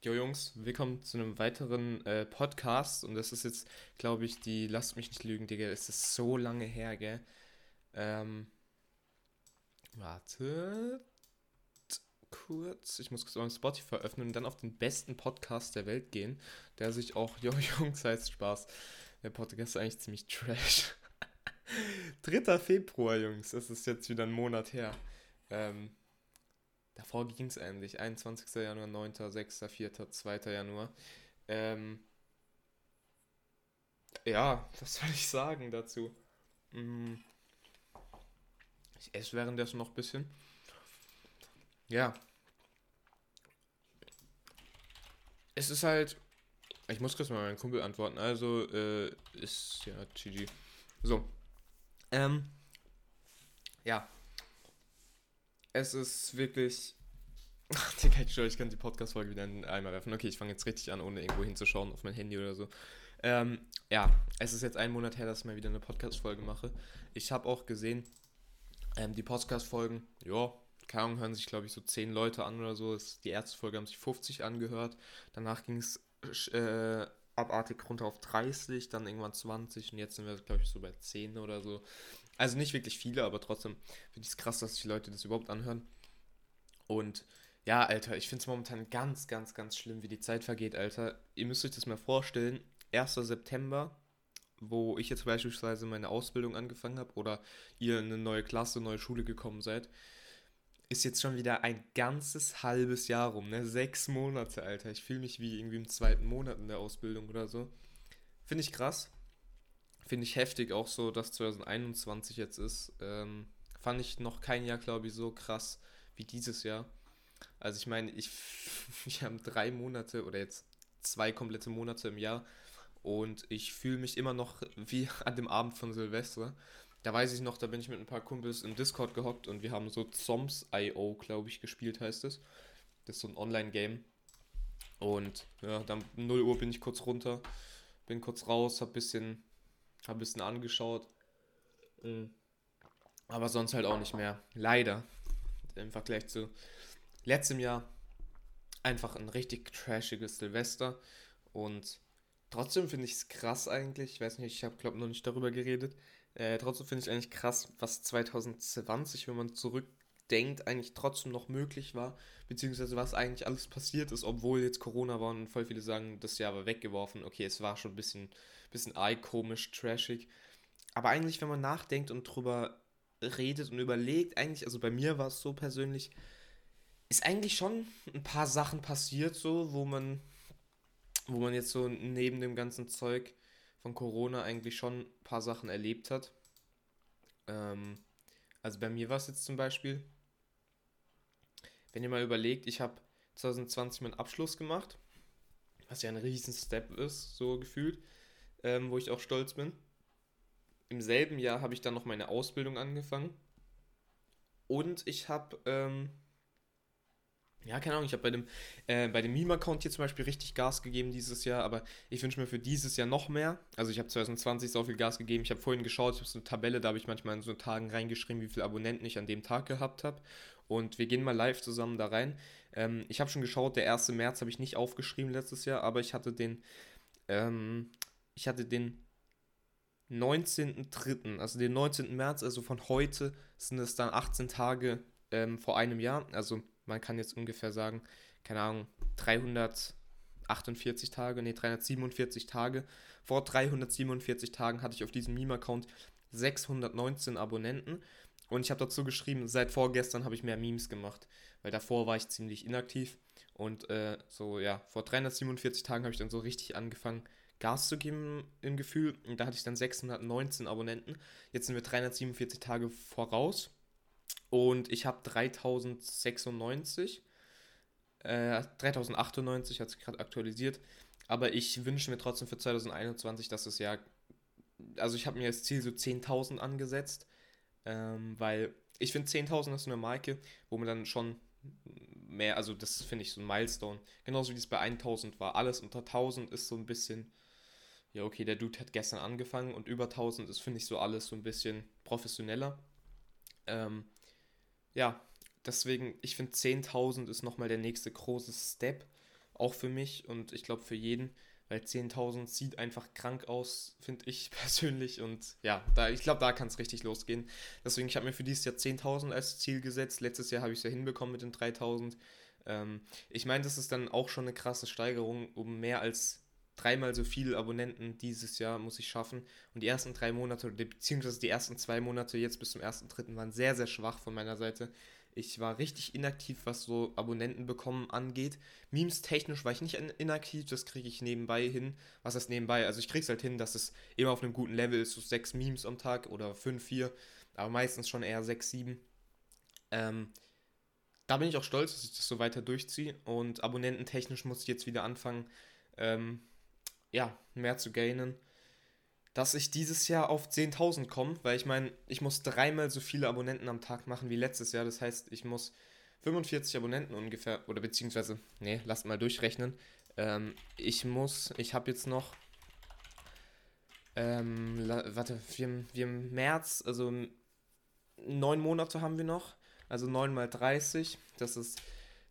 Jo Jungs, willkommen zu einem weiteren äh, Podcast und das ist jetzt, glaube ich, die, lasst mich nicht lügen, Digga, es ist so lange her, gell? Ähm, warte, kurz, ich muss kurz meinen Spotify öffnen und dann auf den besten Podcast der Welt gehen, der sich auch, Jo Jungs heißt Spaß, der Podcast ist eigentlich ziemlich trash. 3. Februar, Jungs, das ist jetzt wieder ein Monat her. Ähm, Davor ging es eigentlich. 21. Januar, 9., 6., 4., 2. Januar. Ähm, ja, was soll ich sagen dazu? Hm, ich esse währenddessen noch ein bisschen. Ja. Es ist halt. Ich muss kurz mal meinen Kumpel antworten. Also, äh, ist ja GG. So. Ähm. Ja, es ist wirklich. Ach, Digga, ich, ich kann die Podcast-Folge wieder in einmal werfen. Okay, ich fange jetzt richtig an, ohne irgendwo hinzuschauen auf mein Handy oder so. Ähm, ja, es ist jetzt ein Monat her, dass ich mal wieder eine Podcast-Folge mache. Ich habe auch gesehen, ähm, die Podcast-Folgen, ja, keine Ahnung, hören sich, glaube ich, so 10 Leute an oder so. Die erste Folge haben sich 50 angehört. Danach ging es äh, abartig runter auf 30, dann irgendwann 20 und jetzt sind wir, glaube ich, so bei 10 oder so. Also nicht wirklich viele, aber trotzdem finde ich es krass, dass die Leute das überhaupt anhören. Und ja, Alter, ich finde es momentan ganz, ganz, ganz schlimm, wie die Zeit vergeht, Alter. Ihr müsst euch das mal vorstellen. 1. September, wo ich jetzt beispielsweise meine Ausbildung angefangen habe oder ihr in eine neue Klasse, neue Schule gekommen seid, ist jetzt schon wieder ein ganzes halbes Jahr rum, ne? Sechs Monate, Alter. Ich fühle mich wie irgendwie im zweiten Monat in der Ausbildung oder so. Finde ich krass. Finde ich heftig auch so, dass 2021 jetzt ist. Ähm, fand ich noch kein Jahr, glaube ich, so krass wie dieses Jahr. Also ich meine, ich, ich habe drei Monate oder jetzt zwei komplette Monate im Jahr und ich fühle mich immer noch wie an dem Abend von Silvester. Da weiß ich noch, da bin ich mit ein paar Kumpels im Discord gehockt und wir haben so Zoms.io, glaube ich, gespielt, heißt es. Das ist so ein Online-Game. Und ja, dann 0 Uhr bin ich kurz runter, bin kurz raus, hab ein bisschen ein bisschen angeschaut. Mhm. Aber sonst halt auch nicht mehr. Leider. Im Vergleich zu letztem Jahr einfach ein richtig trashiges Silvester. Und trotzdem finde ich es krass eigentlich. Ich weiß nicht, ich habe glaube noch nicht darüber geredet. Äh, trotzdem finde ich eigentlich krass, was 2020, wenn man zurückdenkt, eigentlich trotzdem noch möglich war. Beziehungsweise was eigentlich alles passiert ist, obwohl jetzt Corona war und voll viele sagen, das Jahr war weggeworfen. Okay, es war schon ein bisschen bisschen komisch, trashig. Aber eigentlich, wenn man nachdenkt und drüber redet und überlegt, eigentlich, also bei mir war es so persönlich, ist eigentlich schon ein paar Sachen passiert, so, wo man, wo man jetzt so neben dem ganzen Zeug von Corona eigentlich schon ein paar Sachen erlebt hat. Ähm, also bei mir war es jetzt zum Beispiel, wenn ihr mal überlegt, ich habe 2020 meinen Abschluss gemacht, was ja ein riesen Step ist, so gefühlt ähm, wo ich auch stolz bin. Im selben Jahr habe ich dann noch meine Ausbildung angefangen. Und ich habe, ähm, ja, keine Ahnung, ich habe bei dem, äh, bei dem Meme-Account hier zum Beispiel richtig Gas gegeben dieses Jahr, aber ich wünsche mir für dieses Jahr noch mehr. Also ich habe 2020 so viel Gas gegeben. Ich habe vorhin geschaut, ich habe so eine Tabelle, da habe ich manchmal in so Tagen reingeschrieben, wie viele Abonnenten ich an dem Tag gehabt habe. Und wir gehen mal live zusammen da rein. Ähm, ich habe schon geschaut, der 1. März habe ich nicht aufgeschrieben letztes Jahr, aber ich hatte den, ähm, ich hatte den 19.3., also den 19. März, also von heute sind es dann 18 Tage ähm, vor einem Jahr. Also man kann jetzt ungefähr sagen, keine Ahnung, 348 Tage, nee, 347 Tage. Vor 347 Tagen hatte ich auf diesem Meme-Account 619 Abonnenten. Und ich habe dazu geschrieben, seit vorgestern habe ich mehr Memes gemacht, weil davor war ich ziemlich inaktiv. Und äh, so, ja, vor 347 Tagen habe ich dann so richtig angefangen, Gas zu geben im Gefühl. Und da hatte ich dann 619 Abonnenten. Jetzt sind wir 347 Tage voraus. Und ich habe 3096. Äh, 3098 hat sich gerade aktualisiert. Aber ich wünsche mir trotzdem für 2021, dass es ja. Also ich habe mir das Ziel so 10.000 angesetzt. Ähm, weil ich finde 10.000 ist eine Marke, wo man dann schon mehr, also das finde ich so ein Milestone. Genauso wie es bei 1000 war. Alles unter 1000 ist so ein bisschen ja, okay, der Dude hat gestern angefangen und über 1000 ist, finde ich, so alles so ein bisschen professioneller. Ähm, ja, deswegen, ich finde 10.000 ist nochmal der nächste große Step auch für mich und ich glaube für jeden, weil 10.000 sieht einfach krank aus, finde ich persönlich. Und ja, da, ich glaube, da kann es richtig losgehen. Deswegen, ich habe mir für dieses Jahr 10.000 als Ziel gesetzt. Letztes Jahr habe ich es ja hinbekommen mit den 3.000. Ähm, ich meine, das ist dann auch schon eine krasse Steigerung, um mehr als dreimal so viele Abonnenten dieses Jahr muss ich schaffen. Und die ersten drei Monate, beziehungsweise die ersten zwei Monate jetzt bis zum ersten dritten waren sehr, sehr schwach von meiner Seite. Ich war richtig inaktiv, was so Abonnenten bekommen angeht. Memes technisch war ich nicht inaktiv, das kriege ich nebenbei hin. Was ist nebenbei? Also ich kriege es halt hin, dass es immer auf einem guten Level ist, so sechs Memes am Tag oder fünf, vier, aber meistens schon eher sechs, sieben. Ähm, da bin ich auch stolz, dass ich das so weiter durchziehe und abonnententechnisch muss ich jetzt wieder anfangen, ähm, ja, mehr zu gainen dass ich dieses Jahr auf 10.000 komme, weil ich meine, ich muss dreimal so viele Abonnenten am Tag machen wie letztes Jahr. Das heißt, ich muss 45 Abonnenten ungefähr, oder beziehungsweise, nee, lasst mal durchrechnen. Ähm, ich muss, ich habe jetzt noch, ähm, warte, wir, wir im März, also neun Monate haben wir noch, also 9 mal 30, das ist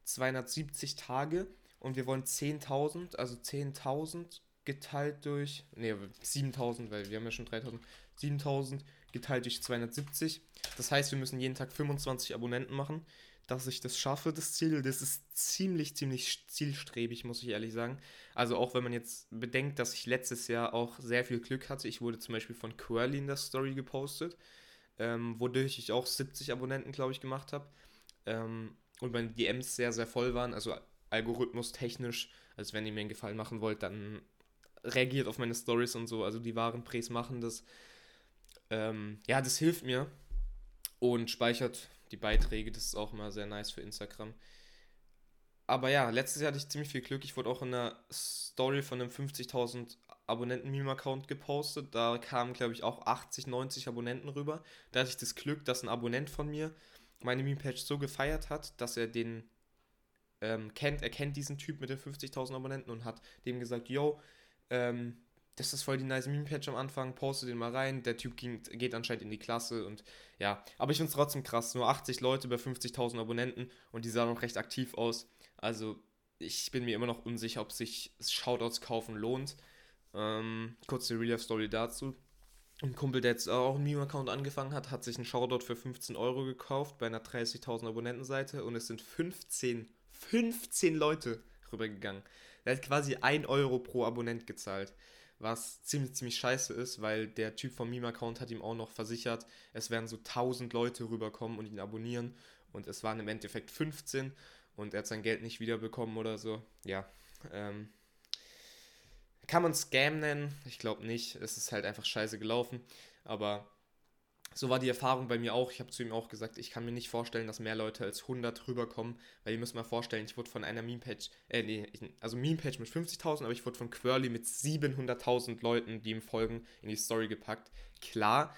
270 Tage und wir wollen 10.000, also 10.000 geteilt durch, ne, 7000, weil wir haben ja schon 3000, 7000 geteilt durch 270. Das heißt, wir müssen jeden Tag 25 Abonnenten machen, dass ich das schaffe, das Ziel. Das ist ziemlich, ziemlich zielstrebig, muss ich ehrlich sagen. Also auch wenn man jetzt bedenkt, dass ich letztes Jahr auch sehr viel Glück hatte. Ich wurde zum Beispiel von Quirly in der Story gepostet, ähm, wodurch ich auch 70 Abonnenten, glaube ich, gemacht habe. Ähm, und meine DMs sehr, sehr voll waren, also algorithmus technisch. Also wenn ihr mir einen Gefallen machen wollt, dann reagiert auf meine Stories und so. Also die wahren Präs machen das. Ähm, ja, das hilft mir und speichert die Beiträge. Das ist auch immer sehr nice für Instagram. Aber ja, letztes Jahr hatte ich ziemlich viel Glück. Ich wurde auch in einer Story von einem 50.000 Abonnenten-Meme-Account gepostet. Da kamen, glaube ich, auch 80, 90 Abonnenten rüber. Da hatte ich das Glück, dass ein Abonnent von mir meine Meme-Page so gefeiert hat, dass er den ähm, kennt. Er kennt diesen Typ mit den 50.000 Abonnenten und hat dem gesagt: Yo, ähm, das ist voll die nice Meme-Patch am Anfang, poste den mal rein. Der Typ ging, geht anscheinend in die Klasse und ja. Aber ich finde es trotzdem krass. Nur 80 Leute bei 50.000 Abonnenten und die sahen noch recht aktiv aus. Also ich bin mir immer noch unsicher, ob sich Shoutouts kaufen lohnt. Ähm, kurze Real-Life-Story dazu. Ein Kumpel, der jetzt auch einen Meme-Account angefangen hat, hat sich einen Shoutout für 15 Euro gekauft bei einer 30.000 Abonnentenseite und es sind 15, 15 Leute rübergegangen. Er hat quasi 1 Euro pro Abonnent gezahlt. Was ziemlich, ziemlich scheiße ist, weil der Typ vom Meme-Account hat ihm auch noch versichert, es werden so 1000 Leute rüberkommen und ihn abonnieren. Und es waren im Endeffekt 15 und er hat sein Geld nicht wiederbekommen oder so. Ja. Ähm, kann man Scam nennen? Ich glaube nicht. Es ist halt einfach scheiße gelaufen. Aber so war die Erfahrung bei mir auch. Ich habe zu ihm auch gesagt, ich kann mir nicht vorstellen, dass mehr Leute als 100 rüberkommen, weil ihr müsst mal vorstellen, ich wurde von einer Meme-Page, äh, nee, also Meme-Page mit 50.000, aber ich wurde von Quirly mit 700.000 Leuten, die ihm folgen, in die Story gepackt. Klar,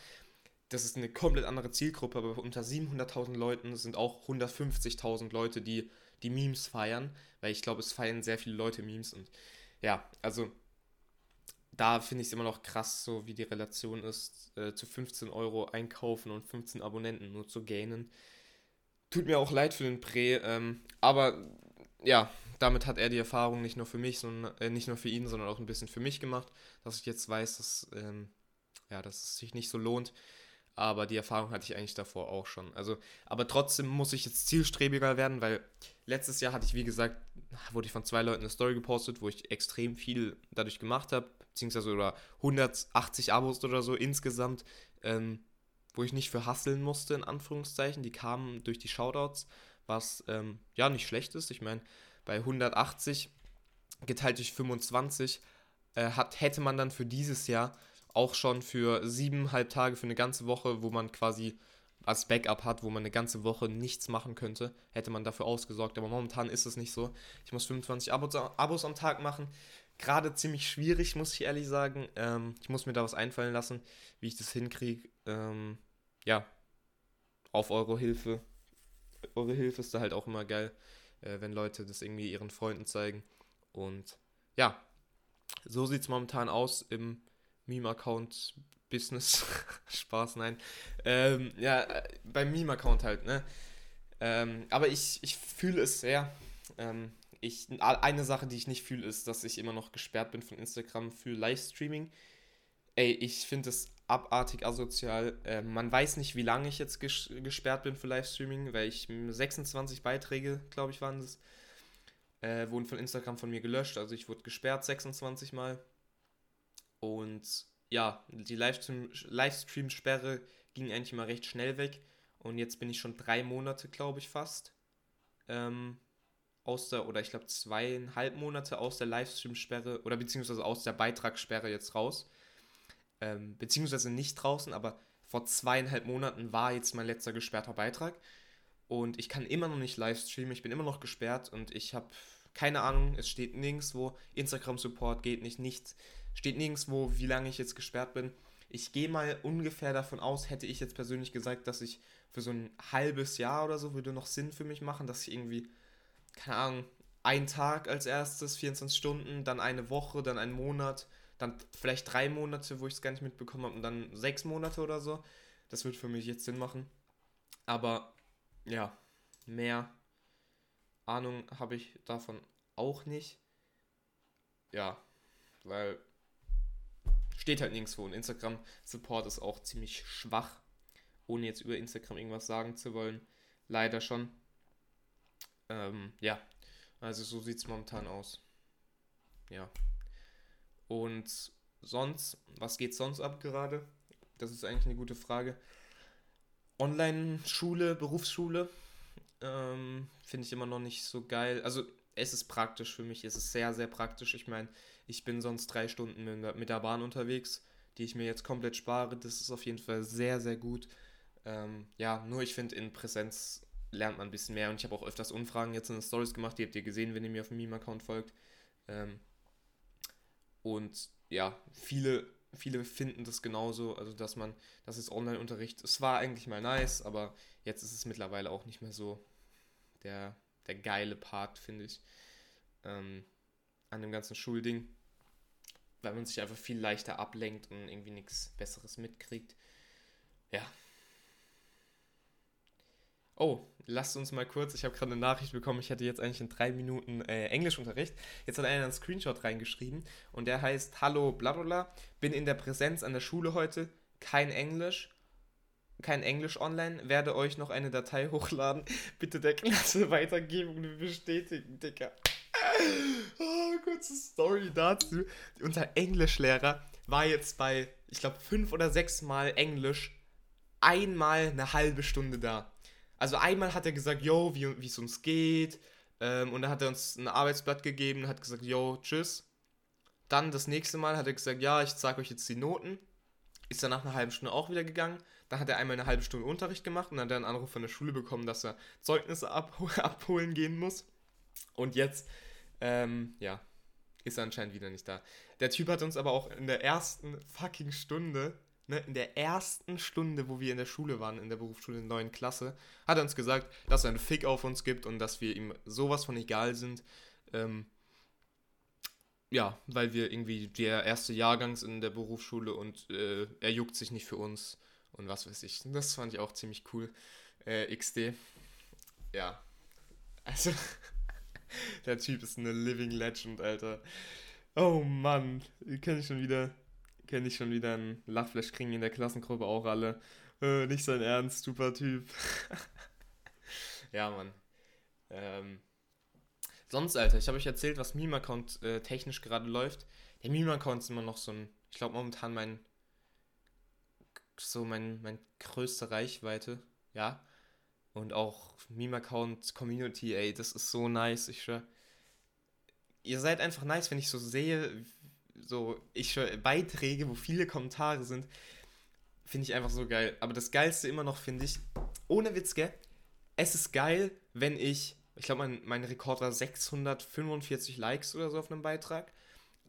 das ist eine komplett andere Zielgruppe, aber unter 700.000 Leuten sind auch 150.000 Leute, die die Memes feiern, weil ich glaube, es feiern sehr viele Leute Memes und ja, also da finde ich es immer noch krass, so wie die Relation ist, äh, zu 15 Euro einkaufen und 15 Abonnenten nur zu gainen. Tut mir auch leid für den Prä, ähm, aber ja, damit hat er die Erfahrung nicht nur für mich, sondern äh, nicht nur für ihn, sondern auch ein bisschen für mich gemacht, dass ich jetzt weiß, dass, ähm, ja, dass es sich nicht so lohnt. Aber die Erfahrung hatte ich eigentlich davor auch schon. Also, aber trotzdem muss ich jetzt zielstrebiger werden, weil letztes Jahr hatte ich, wie gesagt, wurde ich von zwei Leuten eine Story gepostet, wo ich extrem viel dadurch gemacht habe beziehungsweise oder 180 Abos oder so insgesamt, ähm, wo ich nicht für hasseln musste, in Anführungszeichen. Die kamen durch die Shoutouts, was ähm, ja nicht schlecht ist. Ich meine, bei 180 geteilt durch 25 äh, hat, hätte man dann für dieses Jahr auch schon für siebeneinhalb Tage, für eine ganze Woche, wo man quasi als Backup hat, wo man eine ganze Woche nichts machen könnte, hätte man dafür ausgesorgt. Aber momentan ist es nicht so. Ich muss 25 Abos, Abos am Tag machen gerade ziemlich schwierig, muss ich ehrlich sagen. Ähm, ich muss mir da was einfallen lassen, wie ich das hinkriege. Ähm, ja, auf eure Hilfe. Eure Hilfe ist da halt auch immer geil, äh, wenn Leute das irgendwie ihren Freunden zeigen. Und ja, so sieht es momentan aus im Meme-Account Business. Spaß, nein. Ähm, ja, äh, beim Meme-Account halt, ne? Ähm, aber ich, ich fühle es sehr. Ähm, ich, eine Sache, die ich nicht fühle, ist, dass ich immer noch gesperrt bin von Instagram für Livestreaming. Ey, ich finde es abartig asozial. Äh, man weiß nicht, wie lange ich jetzt ges gesperrt bin für Livestreaming, weil ich 26 Beiträge, glaube ich, waren es, äh, wurden von Instagram von mir gelöscht. Also ich wurde gesperrt 26 Mal. Und ja, die Livestream-Sperre ging eigentlich immer recht schnell weg. Und jetzt bin ich schon drei Monate, glaube ich, fast. Ähm, aus der, oder ich glaube zweieinhalb Monate aus der Livestream-Sperre oder beziehungsweise aus der Beitragssperre jetzt raus. Ähm, beziehungsweise nicht draußen, aber vor zweieinhalb Monaten war jetzt mein letzter gesperrter Beitrag. Und ich kann immer noch nicht livestreamen, ich bin immer noch gesperrt und ich habe keine Ahnung, es steht nirgendwo, Instagram-Support geht nicht, nichts, steht nirgendwo, wie lange ich jetzt gesperrt bin. Ich gehe mal ungefähr davon aus, hätte ich jetzt persönlich gesagt, dass ich für so ein halbes Jahr oder so würde noch Sinn für mich machen, dass ich irgendwie, keine Ahnung, einen Tag als erstes, 24 Stunden, dann eine Woche, dann einen Monat, dann vielleicht drei Monate, wo ich es gar nicht mitbekommen habe und dann sechs Monate oder so. Das wird für mich jetzt Sinn machen. Aber ja, mehr Ahnung habe ich davon auch nicht. Ja, weil steht halt nirgendwo. Und Instagram-Support ist auch ziemlich schwach, ohne jetzt über Instagram irgendwas sagen zu wollen. Leider schon. Ähm, ja, also so sieht es momentan aus. Ja. Und sonst, was geht sonst ab gerade? Das ist eigentlich eine gute Frage. Online-Schule, Berufsschule, ähm, finde ich immer noch nicht so geil. Also es ist praktisch für mich, es ist sehr, sehr praktisch. Ich meine, ich bin sonst drei Stunden mit der, Bahn unterwegs, die ich mir jetzt komplett spare. Das ist auf jeden Fall sehr, sehr gut. Ähm, ja, nur ich finde, in Präsenz lernt man ein bisschen mehr. Und ich habe auch öfters Umfragen jetzt in den Stories gemacht, die habt ihr gesehen, wenn ihr mir auf dem Meme-Account folgt. Ähm, und ja, viele, viele finden das genauso, also dass man, das ist Online-Unterricht. Es war eigentlich mal nice, aber jetzt ist es mittlerweile auch nicht mehr so der, der geile Part, finde ich, ähm, an dem ganzen Schulding, weil man sich einfach viel leichter ablenkt und irgendwie nichts Besseres mitkriegt. Ja, Oh, lasst uns mal kurz, ich habe gerade eine Nachricht bekommen, ich hätte jetzt eigentlich in drei Minuten äh, Englischunterricht. Jetzt hat einer einen Screenshot reingeschrieben und der heißt Hallo blablabla, bin in der Präsenz an der Schule heute, kein Englisch, kein Englisch online, werde euch noch eine Datei hochladen, bitte der Klasse weitergeben und bestätigen, Digga. Oh, kurze Story dazu. Unser Englischlehrer war jetzt bei, ich glaube, fünf oder sechs Mal Englisch einmal eine halbe Stunde da. Also einmal hat er gesagt, yo, wie es uns geht. Ähm, und dann hat er uns ein Arbeitsblatt gegeben, hat gesagt, yo, tschüss. Dann das nächste Mal hat er gesagt, ja, ich sage euch jetzt die Noten. Ist dann nach einer halben Stunde auch wieder gegangen. Dann hat er einmal eine halbe Stunde Unterricht gemacht und dann hat er einen Anruf von der Schule bekommen, dass er Zeugnisse abhol abholen gehen muss. Und jetzt, ähm, ja, ist er anscheinend wieder nicht da. Der Typ hat uns aber auch in der ersten fucking Stunde ne, in der ersten Stunde, wo wir in der Schule waren, in der Berufsschule in der neuen Klasse, hat er uns gesagt, dass er einen Fick auf uns gibt und dass wir ihm sowas von egal sind. Ähm, ja, weil wir irgendwie der erste Jahrgang sind in der Berufsschule und äh, er juckt sich nicht für uns und was weiß ich. Das fand ich auch ziemlich cool. Äh, XD. Ja. Also, der Typ ist eine Living Legend, Alter. Oh Mann, kenne ich schon wieder kenne ich schon wieder einen Lachflash kriegen in der Klassengruppe auch alle. Äh, nicht sein Ernst, super Typ. ja, Mann. Ähm, sonst, Alter, ich habe euch erzählt, was Meme-Account äh, technisch gerade läuft. Der Meme-Account ist immer noch so ein, ich glaube momentan mein, so mein, mein größte Reichweite, ja. Und auch Meme-Account Community, ey, das ist so nice, ich schwör. Ihr seid einfach nice, wenn ich so sehe, so ich Beiträge, wo viele Kommentare sind, finde ich einfach so geil. Aber das Geilste immer noch finde ich, ohne Witz, gell? Es ist geil, wenn ich, ich glaube, mein, mein Rekord war 645 Likes oder so auf einem Beitrag.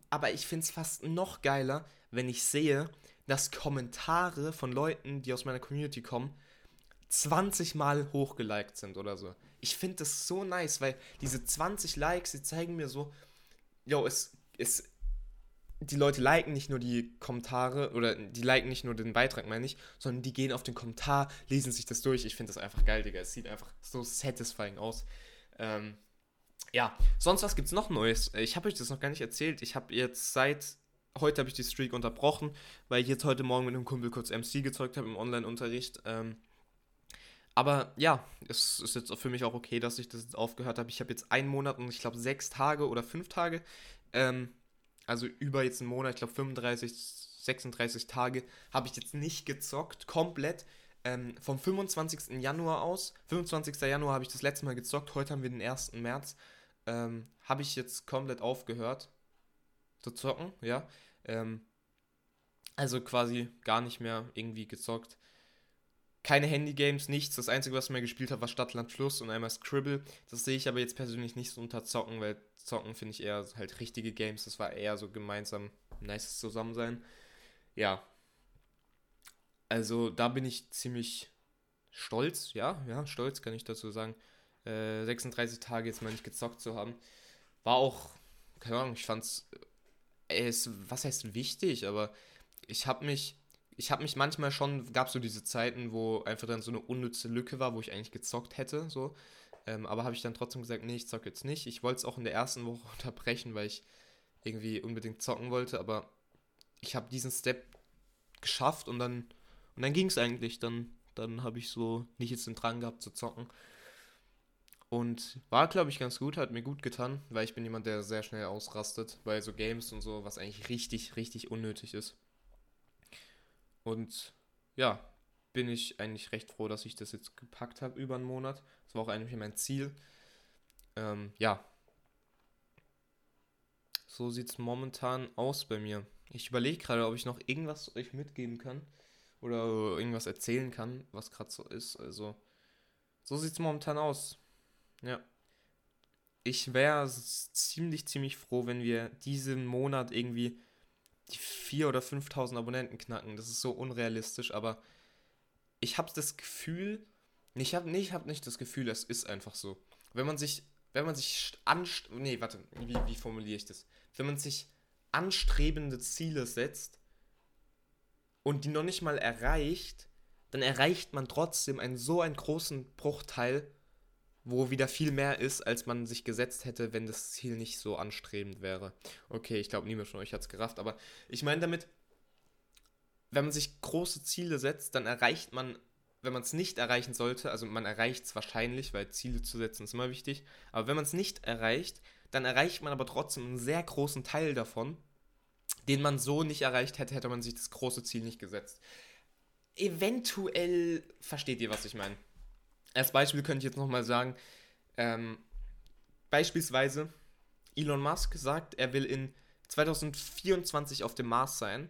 Aber ich finde es fast noch geiler, wenn ich sehe, dass Kommentare von Leuten, die aus meiner Community kommen, 20 Mal hochgeliked sind oder so. Ich finde das so nice, weil diese 20 Likes, die zeigen mir so, yo, es, es die Leute liken nicht nur die Kommentare oder die liken nicht nur den Beitrag, meine ich, sondern die gehen auf den Kommentar, lesen sich das durch. Ich finde das einfach geil, Digga. Es sieht einfach so satisfying aus. Ähm, ja, sonst was gibt's noch Neues? Ich habe euch das noch gar nicht erzählt. Ich habe jetzt seit heute habe ich die Streak unterbrochen, weil ich jetzt heute Morgen mit einem Kumpel kurz MC gezeugt habe im Online-Unterricht. Ähm, aber ja, es ist jetzt für mich auch okay, dass ich das jetzt aufgehört habe. Ich habe jetzt einen Monat und ich glaube sechs Tage oder fünf Tage, ähm, also über jetzt einen Monat, ich glaube 35, 36 Tage, habe ich jetzt nicht gezockt, komplett. Ähm, vom 25. Januar aus, 25. Januar habe ich das letzte Mal gezockt, heute haben wir den 1. März, ähm, habe ich jetzt komplett aufgehört zu zocken, ja. Ähm, also quasi gar nicht mehr irgendwie gezockt. Keine Handy-Games, nichts. Das Einzige, was ich mal gespielt habe, war Stadtland Fluss und einmal Scribble. Das sehe ich aber jetzt persönlich nicht so unter Zocken, weil Zocken finde ich eher halt richtige Games. Das war eher so gemeinsam nice Zusammensein. Ja. Also da bin ich ziemlich stolz, ja, ja, stolz kann ich dazu sagen. Äh, 36 Tage jetzt mal nicht gezockt zu haben. War auch, keine Ahnung, ich fand's, äh, was heißt wichtig, aber ich habe mich ich habe mich manchmal schon, gab so diese Zeiten, wo einfach dann so eine unnütze Lücke war, wo ich eigentlich gezockt hätte, so. Ähm, aber habe ich dann trotzdem gesagt, nee, ich zocke jetzt nicht. Ich wollte es auch in der ersten Woche unterbrechen, weil ich irgendwie unbedingt zocken wollte, aber ich habe diesen Step geschafft und dann, und dann ging es eigentlich. Dann, dann habe ich so nicht jetzt den Drang gehabt zu zocken. Und war, glaube ich, ganz gut, hat mir gut getan, weil ich bin jemand, der sehr schnell ausrastet bei so Games und so, was eigentlich richtig, richtig unnötig ist. Und ja, bin ich eigentlich recht froh, dass ich das jetzt gepackt habe über einen Monat. Das war auch eigentlich mein Ziel. Ähm, ja. So sieht es momentan aus bei mir. Ich überlege gerade, ob ich noch irgendwas euch mitgeben kann oder irgendwas erzählen kann, was gerade so ist. Also, so sieht es momentan aus. Ja. Ich wäre ziemlich, ziemlich froh, wenn wir diesen Monat irgendwie die 4.000 oder 5.000 Abonnenten knacken. Das ist so unrealistisch, aber ich habe das Gefühl, ich habe nee, hab nicht das Gefühl, es ist einfach so. Wenn man sich, wenn man sich anst nee, warte, wie, wie formuliere ich das? Wenn man sich anstrebende Ziele setzt und die noch nicht mal erreicht, dann erreicht man trotzdem einen so einen großen Bruchteil wo wieder viel mehr ist, als man sich gesetzt hätte, wenn das Ziel nicht so anstrebend wäre. Okay, ich glaube, niemand von euch hat es gerafft, aber ich meine damit, wenn man sich große Ziele setzt, dann erreicht man, wenn man es nicht erreichen sollte, also man erreicht es wahrscheinlich, weil Ziele zu setzen ist immer wichtig, aber wenn man es nicht erreicht, dann erreicht man aber trotzdem einen sehr großen Teil davon, den man so nicht erreicht hätte, hätte man sich das große Ziel nicht gesetzt. Eventuell versteht ihr, was ich meine. Als Beispiel könnte ich jetzt nochmal sagen, ähm, beispielsweise Elon Musk sagt, er will in 2024 auf dem Mars sein,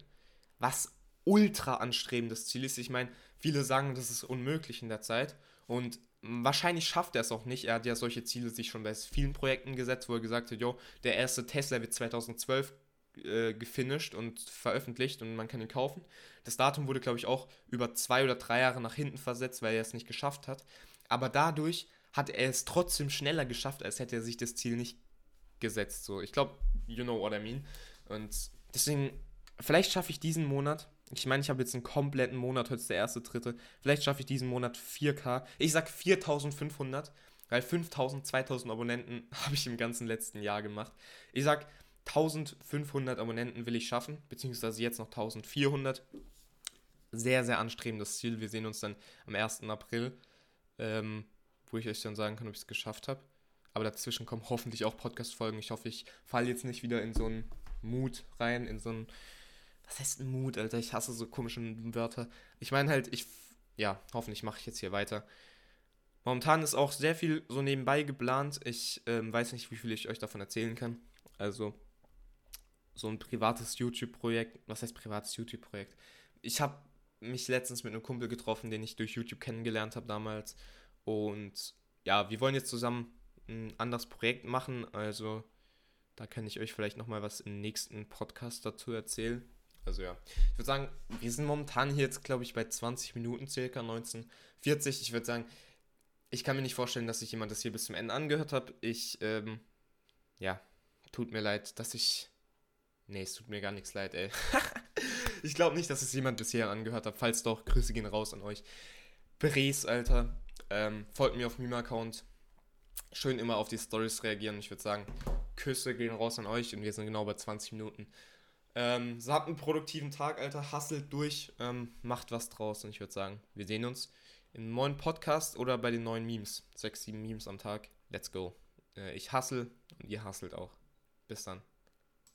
was ultra anstrebendes Ziel ist. Ich meine, viele sagen, das ist unmöglich in der Zeit und wahrscheinlich schafft er es auch nicht. Er hat ja solche Ziele sich schon bei vielen Projekten gesetzt, wo er gesagt hat, jo, der erste Tesla wird 2012 äh, gefinisht und veröffentlicht und man kann ihn kaufen. Das Datum wurde, glaube ich, auch über zwei oder drei Jahre nach hinten versetzt, weil er es nicht geschafft hat aber dadurch hat er es trotzdem schneller geschafft, als hätte er sich das Ziel nicht gesetzt. So, ich glaube, you know what I mean. Und deswegen, vielleicht schaffe ich diesen Monat. Ich meine, ich habe jetzt einen kompletten Monat, heute ist der erste, dritte. Vielleicht schaffe ich diesen Monat 4K. Ich sag 4500, weil 5000, 2000 Abonnenten habe ich im ganzen letzten Jahr gemacht. Ich sag 1500 Abonnenten will ich schaffen, beziehungsweise jetzt noch 1400. Sehr, sehr anstrebendes Ziel. Wir sehen uns dann am 1. April ähm, wo ich euch dann sagen kann, ob ich es geschafft habe. Aber dazwischen kommen hoffentlich auch Podcast-Folgen. Ich hoffe, ich falle jetzt nicht wieder in so einen Mut rein, in so einen. Was heißt Mut, Alter? Ich hasse so komische Wörter. Ich meine halt, ich. Ja, hoffentlich mache ich jetzt hier weiter. Momentan ist auch sehr viel so nebenbei geplant. Ich ähm, weiß nicht, wie viel ich euch davon erzählen kann. Also, so ein privates YouTube-Projekt. Was heißt privates YouTube-Projekt? Ich habe mich letztens mit einem Kumpel getroffen, den ich durch YouTube kennengelernt habe damals. Und ja, wir wollen jetzt zusammen ein anderes Projekt machen. Also da kann ich euch vielleicht nochmal was im nächsten Podcast dazu erzählen. Also ja, ich würde sagen, wir sind momentan hier jetzt, glaube ich, bei 20 Minuten circa, 1940. Ich würde sagen, ich kann mir nicht vorstellen, dass sich jemand das hier bis zum Ende angehört hat. Ich, ähm, ja, tut mir leid, dass ich... Nee, es tut mir gar nichts leid, ey. Ich glaube nicht, dass es jemand bisher angehört hat. Falls doch, Grüße gehen raus an euch. Bres, Alter. Ähm, folgt mir auf Meme-Account. schön immer auf die Stories reagieren. Ich würde sagen, Küsse gehen raus an euch und wir sind genau bei 20 Minuten. Ähm, so habt einen produktiven Tag, Alter. Hustelt durch, ähm, macht was draus und ich würde sagen, wir sehen uns im neuen Podcast oder bei den neuen Memes. Sechs, sieben Memes am Tag. Let's go. Äh, ich hustle und ihr hustelt auch. Bis dann.